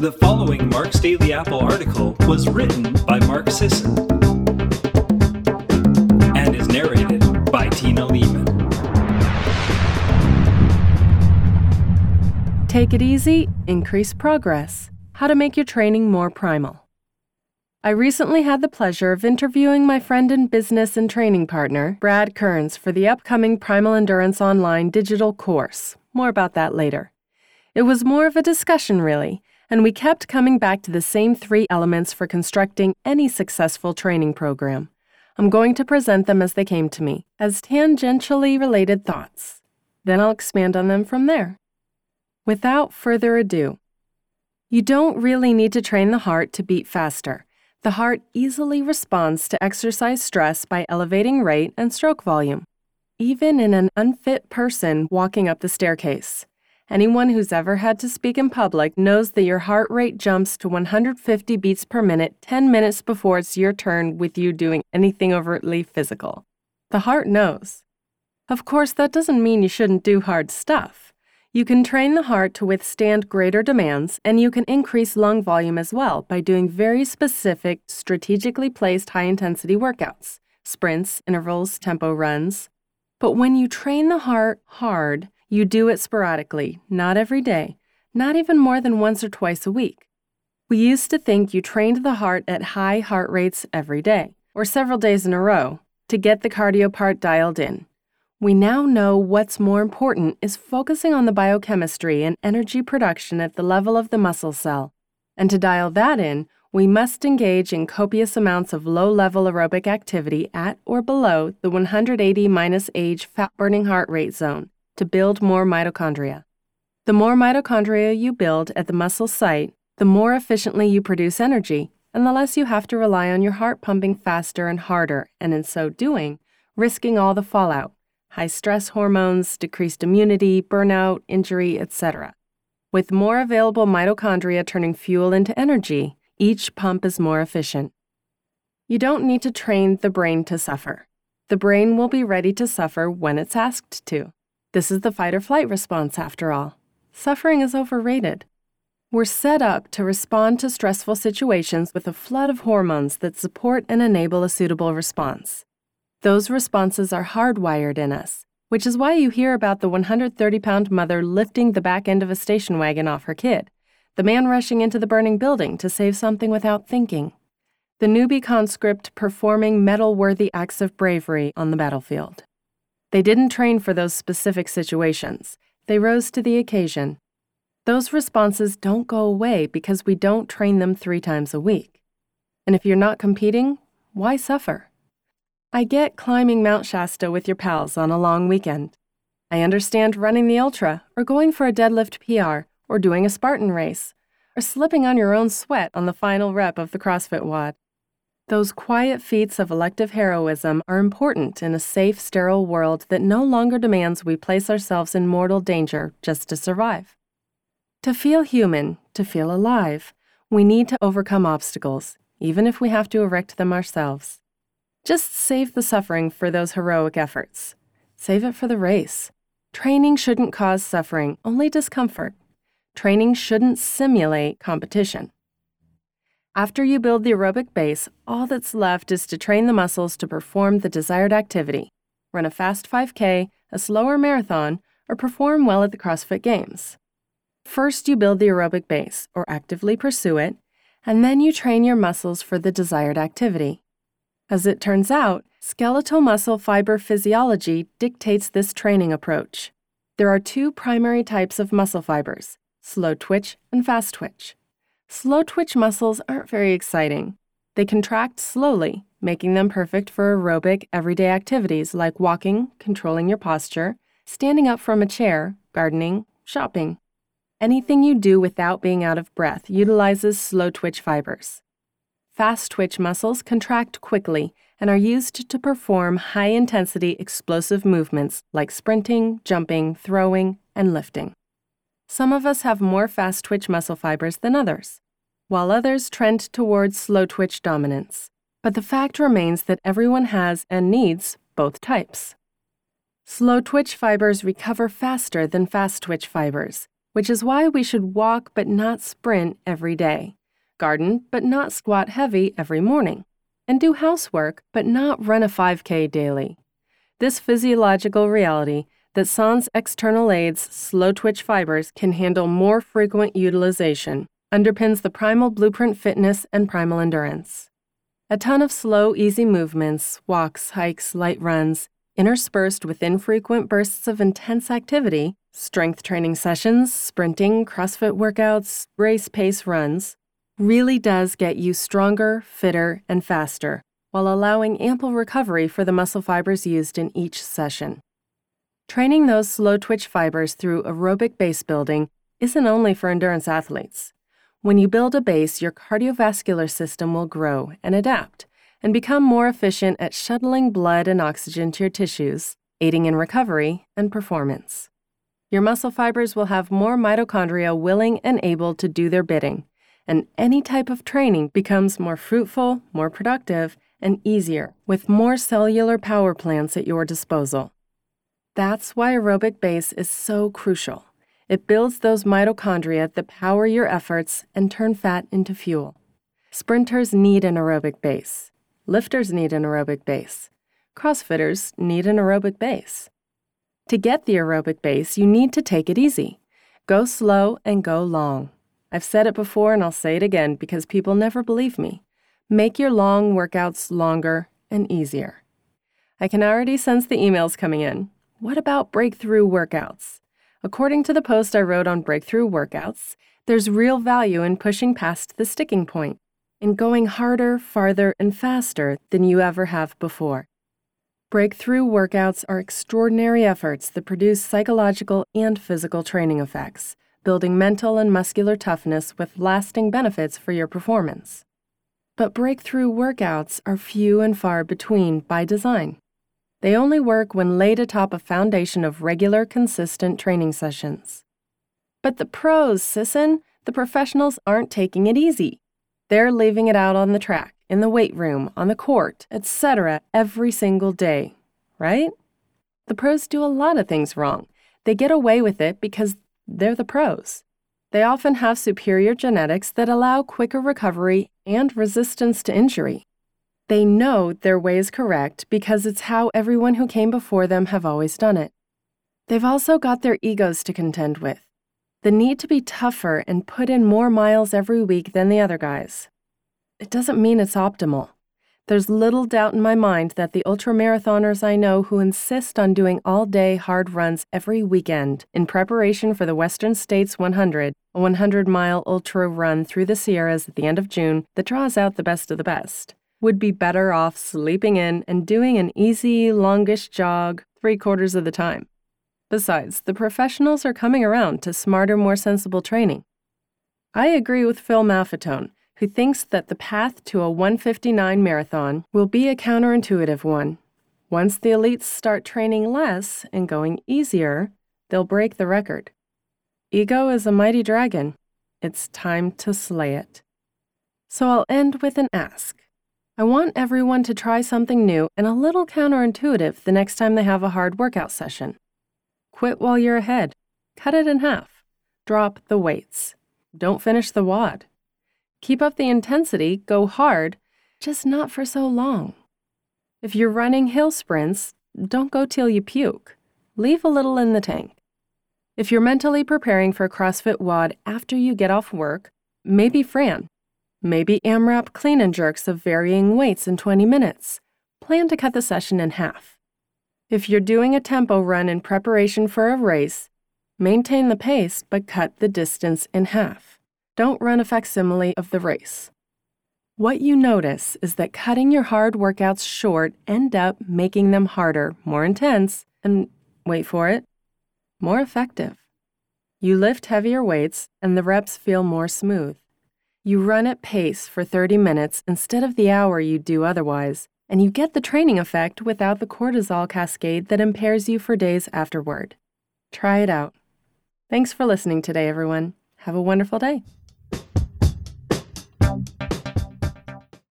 The following Mark's Daily Apple article was written by Mark Sisson and is narrated by Tina Leaman. Take it easy, increase progress. How to make your training more primal. I recently had the pleasure of interviewing my friend and business and training partner, Brad Kearns, for the upcoming Primal Endurance Online digital course. More about that later. It was more of a discussion, really, and we kept coming back to the same three elements for constructing any successful training program. I'm going to present them as they came to me, as tangentially related thoughts. Then I'll expand on them from there. Without further ado, you don't really need to train the heart to beat faster. The heart easily responds to exercise stress by elevating rate and stroke volume, even in an unfit person walking up the staircase. Anyone who's ever had to speak in public knows that your heart rate jumps to 150 beats per minute 10 minutes before it's your turn with you doing anything overtly physical. The heart knows. Of course, that doesn't mean you shouldn't do hard stuff. You can train the heart to withstand greater demands, and you can increase lung volume as well by doing very specific, strategically placed high intensity workouts sprints, intervals, tempo runs. But when you train the heart hard, you do it sporadically, not every day, not even more than once or twice a week. We used to think you trained the heart at high heart rates every day, or several days in a row, to get the cardio part dialed in. We now know what's more important is focusing on the biochemistry and energy production at the level of the muscle cell. And to dial that in, we must engage in copious amounts of low level aerobic activity at or below the 180 minus age fat burning heart rate zone to build more mitochondria. The more mitochondria you build at the muscle site, the more efficiently you produce energy, and the less you have to rely on your heart pumping faster and harder, and in so doing, risking all the fallout high stress hormones, decreased immunity, burnout, injury, etc. With more available mitochondria turning fuel into energy, each pump is more efficient. You don't need to train the brain to suffer. The brain will be ready to suffer when it's asked to. This is the fight or flight response, after all. Suffering is overrated. We're set up to respond to stressful situations with a flood of hormones that support and enable a suitable response. Those responses are hardwired in us, which is why you hear about the 130 pound mother lifting the back end of a station wagon off her kid, the man rushing into the burning building to save something without thinking, the newbie conscript performing medal worthy acts of bravery on the battlefield. They didn't train for those specific situations, they rose to the occasion. Those responses don't go away because we don't train them three times a week. And if you're not competing, why suffer? I get climbing Mount Shasta with your pals on a long weekend. I understand running the ultra, or going for a deadlift PR, or doing a Spartan race, or slipping on your own sweat on the final rep of the CrossFit WOD. Those quiet feats of elective heroism are important in a safe, sterile world that no longer demands we place ourselves in mortal danger just to survive. To feel human, to feel alive, we need to overcome obstacles, even if we have to erect them ourselves. Just save the suffering for those heroic efforts. Save it for the race. Training shouldn't cause suffering, only discomfort. Training shouldn't simulate competition. After you build the aerobic base, all that's left is to train the muscles to perform the desired activity run a fast 5K, a slower marathon, or perform well at the CrossFit Games. First, you build the aerobic base, or actively pursue it, and then you train your muscles for the desired activity. As it turns out, skeletal muscle fiber physiology dictates this training approach. There are two primary types of muscle fibers slow twitch and fast twitch. Slow twitch muscles aren't very exciting. They contract slowly, making them perfect for aerobic, everyday activities like walking, controlling your posture, standing up from a chair, gardening, shopping. Anything you do without being out of breath utilizes slow twitch fibers. Fast twitch muscles contract quickly and are used to perform high intensity explosive movements like sprinting, jumping, throwing, and lifting. Some of us have more fast twitch muscle fibers than others, while others trend towards slow twitch dominance. But the fact remains that everyone has and needs both types. Slow twitch fibers recover faster than fast twitch fibers, which is why we should walk but not sprint every day, garden but not squat heavy every morning, and do housework but not run a 5K daily. This physiological reality that sans external aids, slow twitch fibers can handle more frequent utilization underpins the primal blueprint fitness and primal endurance. A ton of slow, easy movements, walks, hikes, light runs, interspersed with infrequent bursts of intense activity, strength training sessions, sprinting, CrossFit workouts, race pace runs, really does get you stronger, fitter, and faster, while allowing ample recovery for the muscle fibers used in each session. Training those slow twitch fibers through aerobic base building isn't only for endurance athletes. When you build a base, your cardiovascular system will grow and adapt and become more efficient at shuttling blood and oxygen to your tissues, aiding in recovery and performance. Your muscle fibers will have more mitochondria willing and able to do their bidding, and any type of training becomes more fruitful, more productive, and easier with more cellular power plants at your disposal. That's why aerobic base is so crucial. It builds those mitochondria that power your efforts and turn fat into fuel. Sprinters need an aerobic base. Lifters need an aerobic base. CrossFitters need an aerobic base. To get the aerobic base, you need to take it easy. Go slow and go long. I've said it before and I'll say it again because people never believe me. Make your long workouts longer and easier. I can already sense the emails coming in. What about breakthrough workouts? According to the post I wrote on breakthrough workouts, there's real value in pushing past the sticking point, in going harder, farther, and faster than you ever have before. Breakthrough workouts are extraordinary efforts that produce psychological and physical training effects, building mental and muscular toughness with lasting benefits for your performance. But breakthrough workouts are few and far between by design. They only work when laid atop a foundation of regular, consistent training sessions. But the pros, Sisson, the professionals aren't taking it easy. They're leaving it out on the track, in the weight room, on the court, etc., every single day, right? The pros do a lot of things wrong. They get away with it because they're the pros. They often have superior genetics that allow quicker recovery and resistance to injury. They know their way is correct because it's how everyone who came before them have always done it. They've also got their egos to contend with the need to be tougher and put in more miles every week than the other guys. It doesn't mean it's optimal. There's little doubt in my mind that the ultramarathoners I know who insist on doing all day hard runs every weekend in preparation for the Western States 100, a 100 mile ultra run through the Sierras at the end of June that draws out the best of the best would be better off sleeping in and doing an easy, longish jog three quarters of the time. Besides, the professionals are coming around to smarter, more sensible training. I agree with Phil Maffetone, who thinks that the path to a 159 marathon will be a counterintuitive one. Once the elites start training less and going easier, they'll break the record. Ego is a mighty dragon. It's time to slay it. So I'll end with an ask. I want everyone to try something new and a little counterintuitive the next time they have a hard workout session. Quit while you're ahead. Cut it in half. Drop the weights. Don't finish the WOD. Keep up the intensity, go hard, just not for so long. If you're running hill sprints, don't go till you puke. Leave a little in the tank. If you're mentally preparing for CrossFit WOD after you get off work, maybe Fran Maybe AMRAP clean and jerks of varying weights in 20 minutes. Plan to cut the session in half. If you're doing a tempo run in preparation for a race, maintain the pace but cut the distance in half. Don't run a facsimile of the race. What you notice is that cutting your hard workouts short end up making them harder, more intense, and wait for it, more effective. You lift heavier weights and the reps feel more smooth. You run at pace for 30 minutes instead of the hour you'd do otherwise, and you get the training effect without the cortisol cascade that impairs you for days afterward. Try it out. Thanks for listening today, everyone. Have a wonderful day.